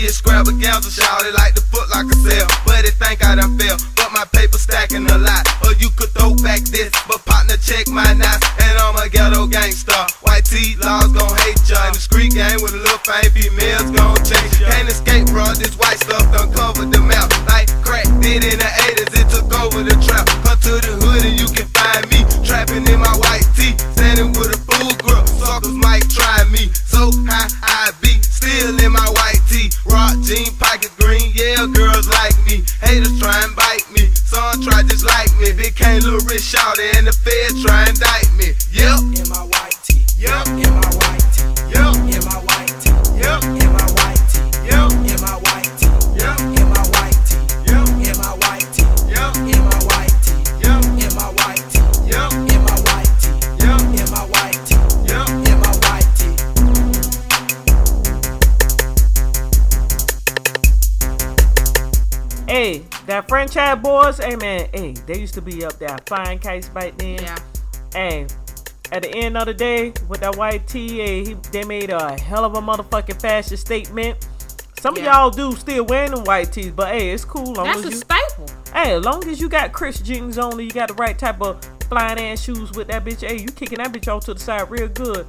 is extravaganza, shout it like the foot like a cell. But it think I done fell, but my paper stacking a lot. Or you could throw back this, but partner check my knots, and I'm a ghetto gangster. White tee laws gon' hate ya, in the street game with a little fame, females gon' ya. Can't escape, bro, this white stuff done covered the mouth. Like crack did in the 80s, it took over the trap. Come to the hood and you can find me trapping in my white tee, standing with a full grip. Suckers might try me, so high I be still in my white Rock jean, pocket green, yeah, girls like me. Haters try and bite me, some try just like me. Big K, little rich shouty, and the feds try and indict me. Yep, in my white tee. yep, In my white that Franchize Boyz, hey man, hey, they used to be up there flying kites back then. Yeah. Hey, at the end of the day, with that white tee, hey, he, they made a hell of a motherfucking fashion statement. Some Yeah. of y'all do still wearing them white tees, but hey, it's cool. Long That's as a you, staple. Hey, as long as you got Chris jeans on and you got the right type of flying ass shoes with that bitch, hey, you kicking that bitch off to the side real good.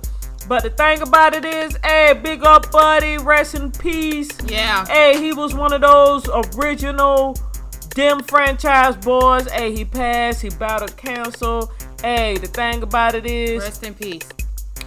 But the thing about it is, hey, big up buddy, rest in peace. Yeah. Hey, he was one of those original Dem Franchize Boyz. Hey, he passed, he battled cancer. Hey, the thing about it is, Rest in peace.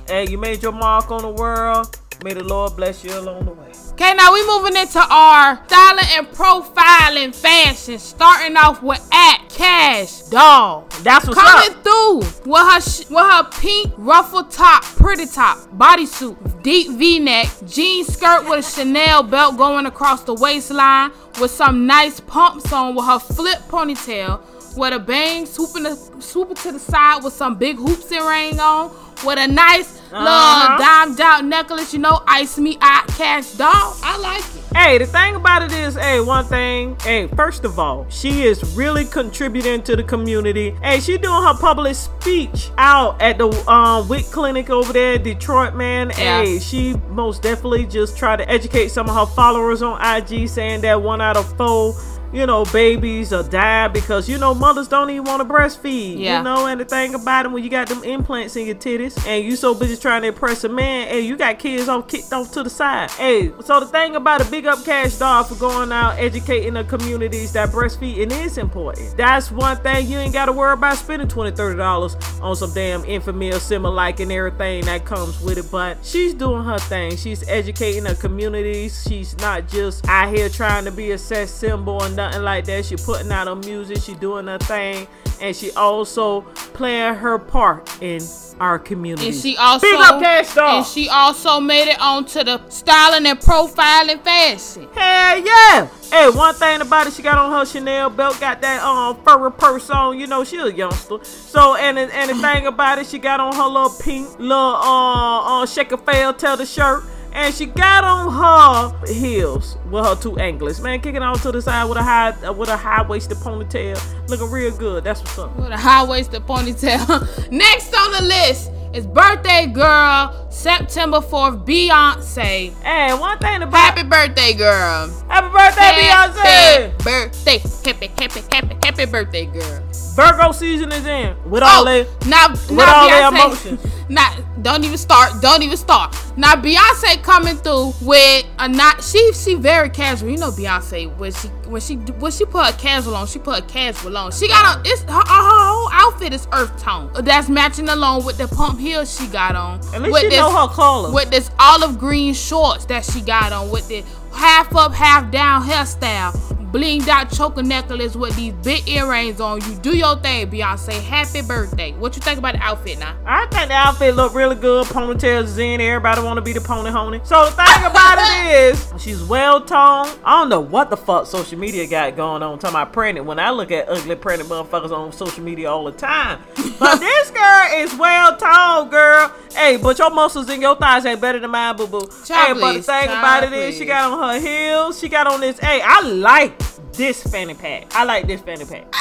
hey, you made your mark on the world. May the Lord bless you along the way. Okay, now we moving into our styling and profiling fashion. Starting off with at Cash Doll. That's what's Coming up. through with her sh- with her pink ruffled top, pretty top, bodysuit, deep V-neck, jean skirt with a Chanel belt going across the waistline, with some nice pumps on, with her flip ponytail, with a bang swooping the, swooping to the side with some big hoops and ring on, with a nice Uh-huh. dimed out necklace. You know, ice me out, Cash Doll. I like it. Hey, the thing about it is, hey, one thing, hey, first of all, she is really contributing to the community. Hey, she doing her public speech out at the um WIC clinic over there Detroit, man. Yeah. Hey, she most definitely just tried to educate some of her followers on IG saying that one out of four you know, babies are die because you know mothers don't even want to breastfeed. Yeah. You know, and the thing about it when you got them implants in your titties and you so busy trying to impress a man, hey, you got kids on kicked off to the side. Hey, so the thing about a big up Cash Doll for going out educating the communities that breastfeeding is important. That's one thing you ain't gotta worry about spending 20 dollars on some damn Enfamil Similac and everything that comes with it. But she's doing her thing. She's educating her communities. She's not just out here trying to be a sex symbol and nothing like that. She putting out her music. She doing her thing, and she also playing her part in our community. And she also big up cash and she also made it onto the styling and profiling fashion. Hell yeah! Hey, one thing about it, she got on her Chanel belt, got that um furry purse on. You know, she a youngster. So and and the thing about it, she got on her little pink little uh uh shake a fail tell the shirt. And she got on her heels with her two anklets, man, kicking out to the side with a high with a high waisted ponytail, looking real good. That's what's up. With a high waisted ponytail. <laughs> Next on the list is birthday girl, September 4th, Beyonce. Hey, one thing about Happy birthday, girl. Happy birthday, Beyonce! Happy birthday. Happy, happy, happy, happy birthday, girl. Virgo season is in with oh, all that. Now, with now all their emotions. Not, don't even start. Don't even start. Now Beyonce coming through with a not. She she very casual. You know Beyonce when she when she when she put a casual on, she put a casual on. She got on. It's her, her whole outfit is earth tone. That's matching along with the pump heels she got on. At least with you know her color. With this olive green shorts that she got on. With the half up, half down hairstyle. Blinged out choker necklace with these big earrings on. You do your thing, Beyonce. Happy birthday. What you think about the outfit now? I think the outfit look really good. Ponytails is in. Everybody want to be the pony honey. So the thing about it <laughs> is, she's well toned. I don't know what the fuck social media got going on. Talking about pregnant. When I look at ugly pregnant motherfuckers on social media all the time, but <laughs> this girl is well toned, girl. Hey, but your muscles in your thighs ain't better than mine, boo boo. Hey, but the thing about it is, she got on her heels. She got on this. Hey, I like this fanny pack. I like this fanny pack.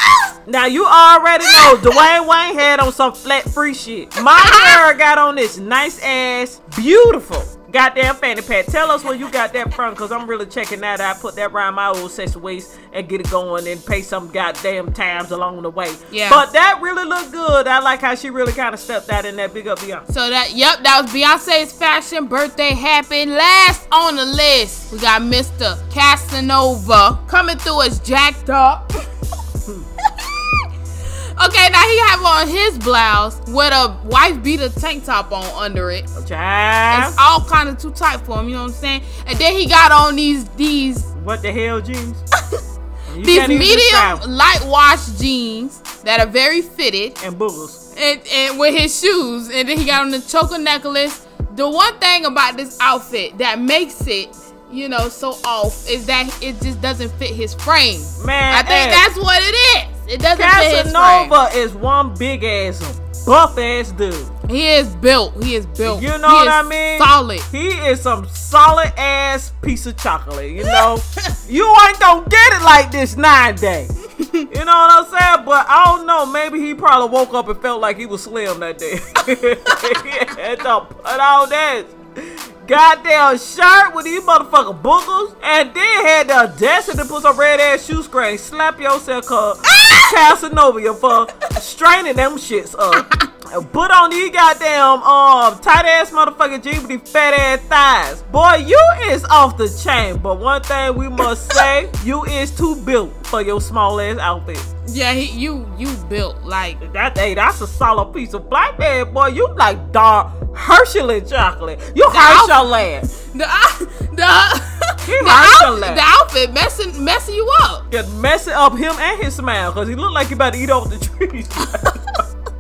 Now you already know Dwayne Wayne had on some flat free shit. My <laughs> girl got on this nice ass, beautiful goddamn fanny pack. Tell us where you got that from, cause I'm really checking that out. Put that around my old sexy waist and get it going and pay some goddamn tabs along the way. Yeah. But that really looked good. I like how she really kind of stepped out in that big up Beyonce. So that yep, that was Beyonce's fashion birthday happened. Last on the list, we got Mr. Casanova coming through as jacked up. <laughs> okay, now he have on his blouse with a wife beater tank top on under it. Child. It's all kind of too tight for him, you know what I'm saying? And then he got on these these What the hell, jeans? <laughs> These medium light wash jeans that are very fitted and boogers. and, and with his shoes and then he got on the choker necklace the one thing about this outfit that makes it you know so off is that it just doesn't fit his frame Man, i think hey. that's what it is it doesn't Casanova is one big ass buff ass dude. He is built. He is built. You know what I mean? Solid. He is some solid ass piece of chocolate. You know, <laughs> you ain't gonna get it like this nine day. You know what I'm saying? But I don't know. Maybe he probably woke up and felt like he was slim that day. had to put on that goddamn shirt with these motherfucking boogers, and then had the audacity to put some red ass shoe screen. Slap yourself, cause ah! Casanova you for straining them shits up. <laughs> Put on these goddamn um tight ass motherfucking jeans with these fat ass thighs. Boy, you is off the chain. But one thing we must <laughs> say, you is too built for your small ass outfit. Yeah, he you you built like That hey, that's a solid piece of black man, boy. You like dark Herschel chocolate. You Herschel ass. the <laughs> the the, <laughs> outfit, the outfit messing messing you up. Just messing up him and his smile, cause he look like he about to eat off the trees.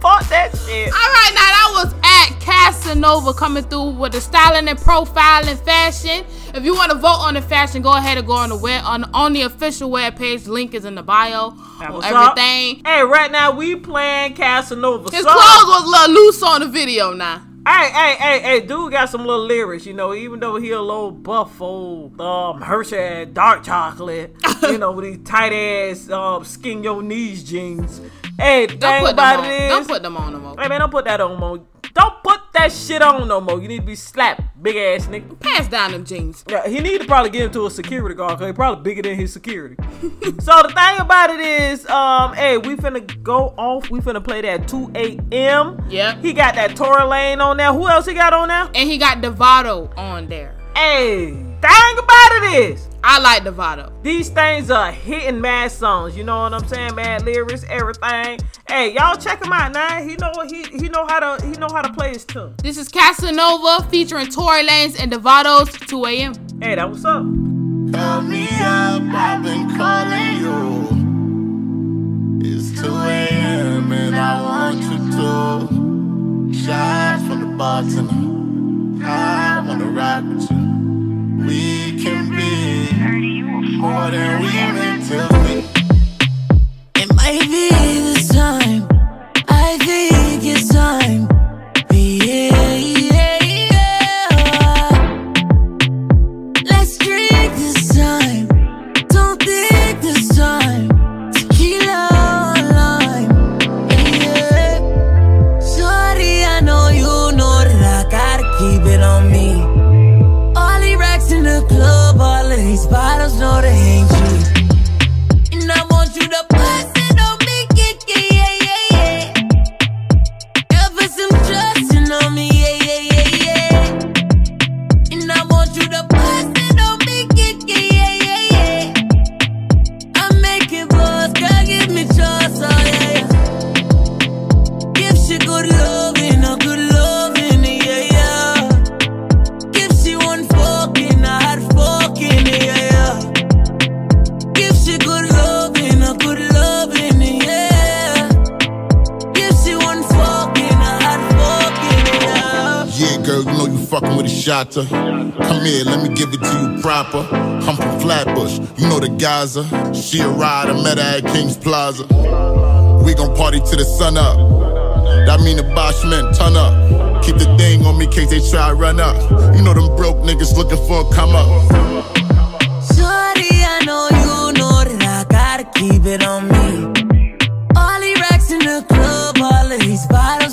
Fuck that shit. All right, now that was at Casanova coming through with the styling and profiling fashion. If you want to vote on the fashion, go ahead and go on the web on on the official web page. Link is in the bio. On up. everything. Hey, right now we playing Casanova. His song. clothes was a little loose on the video now. Hey, hey, hey, hey, dude got some little lyrics, you know, even though he a little buff old um Hershey dark chocolate, <laughs> you know, with these tight ass um skin your knees jeans. Hey, Don't put them on. is Don't put them on no more. Hey man, don't put that on no more. Don't put that shit on no more. You need to be slapped, big ass nigga. Pass down them jeans. Yeah, he need to probably give him to a security guard because he probably bigger than his security. <laughs> so the thing about it is, um, hey, we finna go off. We finna play that 2 a.m. Yeah. He got that Tory Lanez on there. Who else he got on there? And he got Devato on there. Hey, thing about it is, I like Devato. these things are hitting mad songs. You know what I'm saying? Mad lyrics, everything. Hey, y'all check him out now. He know he he know how to he know how to play his tune. This is Casanova featuring Tory Lanez and Devato's 2 a.m. Hey, that what's up? Call me up, I've been calling you. It's 2 a.m. and I want you to shots from the bartender. I wanna rock with you. We can be more than we meant to be. It might be this time. I think it's time. Give it to you proper. I'm from Flatbush, you know the Gaza. She a rider, met her at King's Plaza. We gon' party till the sun up. That mean the Boschman turn up. Keep the thing on me, case they try to run up. You know them broke niggas looking for a come up. Shorty, I know you know that I gotta keep it on me. All these racks in the club, all of these bottles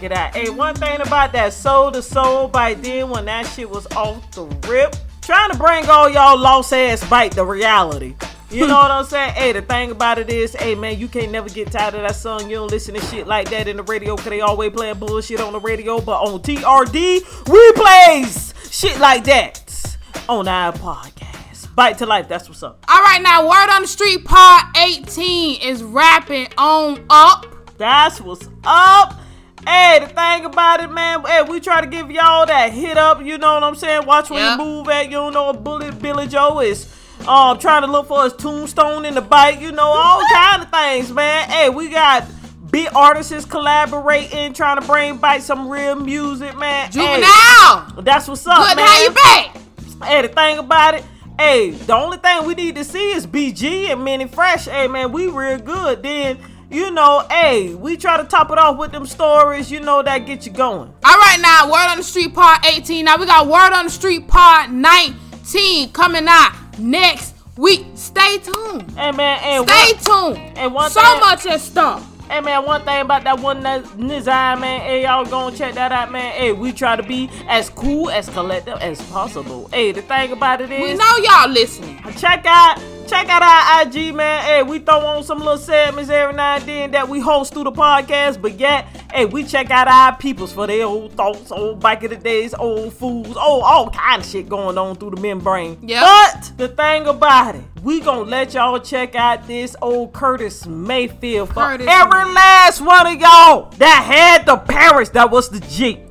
check it out. Hey, one thing about that Soul II Soul By then when that shit was off the rip, trying to bring all y'all lost ass bite to reality. You know what I'm saying? Hey, the thing about it is, hey man, you can't never get tired of that song. You don't listen to shit like that in the radio because they always playing bullshit on the radio. But on TRD, we plays shit like that on our podcast. Bite to life. That's what's up. All right, now word on the street, part 18 is wrapping on up. That's what's up. Hey, the thing about it, man, hey, we try to give y'all that hit up, you know what I'm saying? Watch where yep. you move at, you don't know what Bullet Billy Joe is. Um, trying to look for his tombstone in the bike, you know, all kind of things, man. Hey, we got big artists collaborating, trying to bring back some real music, man. Juvenile! Hey, that's what's up, Good man. Good you back. Hey, the thing about it, hey, the only thing we need to see is BG and Mannie Fresh. Hey, man, we real good. Then you know, hey, we try to top it off with them stories, you know, that get you going. All right, now, Word on the Street Part 18. Now, we got Word on the Street Part 19 coming out next week. Stay tuned. Hey, man. Hey, Stay one, tuned. And one so thing, much is stuff. Hey, man, one thing about that one that Nizai, man, hey, y'all gonna check that out, man. Hey, we try to be as cool, as collective as possible. Hey, the thing about it is. We know y'all listening. Check out check out our IG, man. Hey, we throw on some little segments every now and then that we host through the podcast, but yet, hey, we check out our peoples for their old thoughts, old back of the days, old fools, old all kind of shit going on through the membrane. Yep. But the thing about it, we gonna let y'all check out this old Curtis Mayfield for Curtis every last one of y'all that had the parents that was the G. <laughs>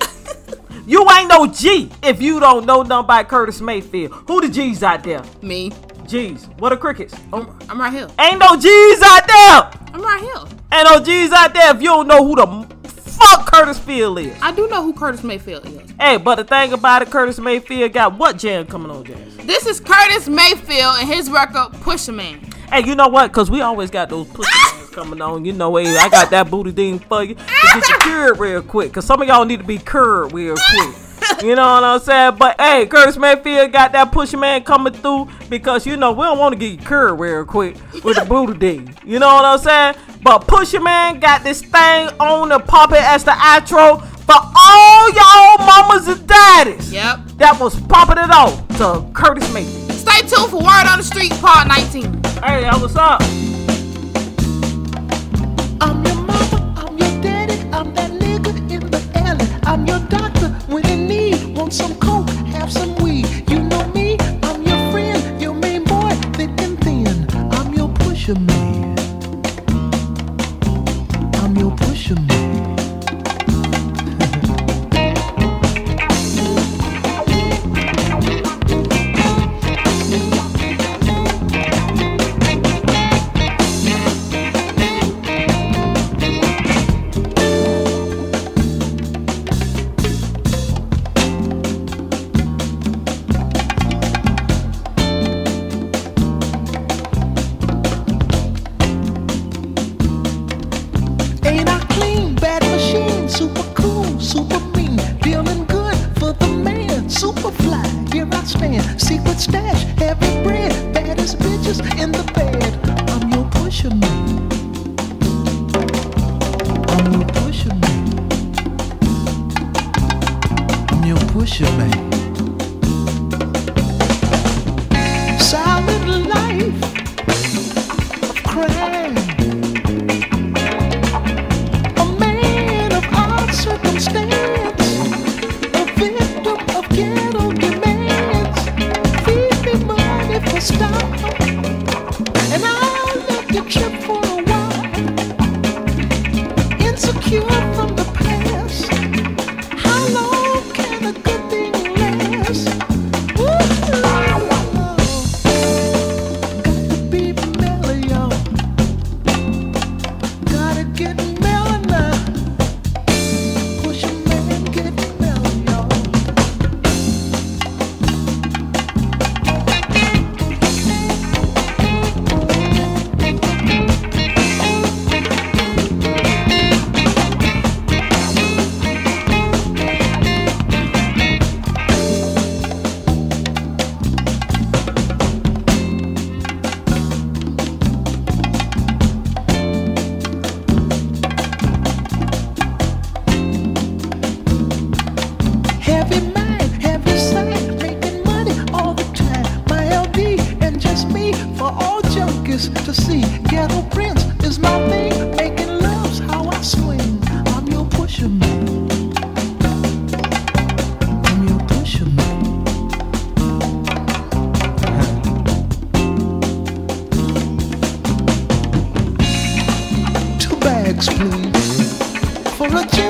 You ain't no G if you don't know nothing about Curtis Mayfield. Who the G's out there? Me. G's. What are crickets? I'm, I'm right here. Ain't no G's out there. I'm right here. Ain't no G's out there if you don't know who the fuck Curtis Field is. I do know who Curtis Mayfield is. Hey, but the thing about it, Curtis Mayfield got what jam coming on, Jazz? This is Curtis Mayfield and his record Pusher Man. Hey, you know what? Cause we always got those pussy <laughs> mans coming on. You know, hey, I got that booty thing for you get you <laughs> cured real quick. Cause some of y'all need to be cured real quick. <laughs> You know what I'm saying? But hey, Curtis Mayfield got that pusher man coming through because you know we don't want to get cured real quick with the booty ding. You know what I'm saying? But pusher man got this thing on the puppet as the outro for all y'all mamas and daddies. Yep. That was popping it off to Curtis Mayfield. Stay tuned for Word on the Street Part 19. Hey, yo, what's up? Your super cool, super mean, feeling good for the man, super fly. Here I stand, secret stash, for a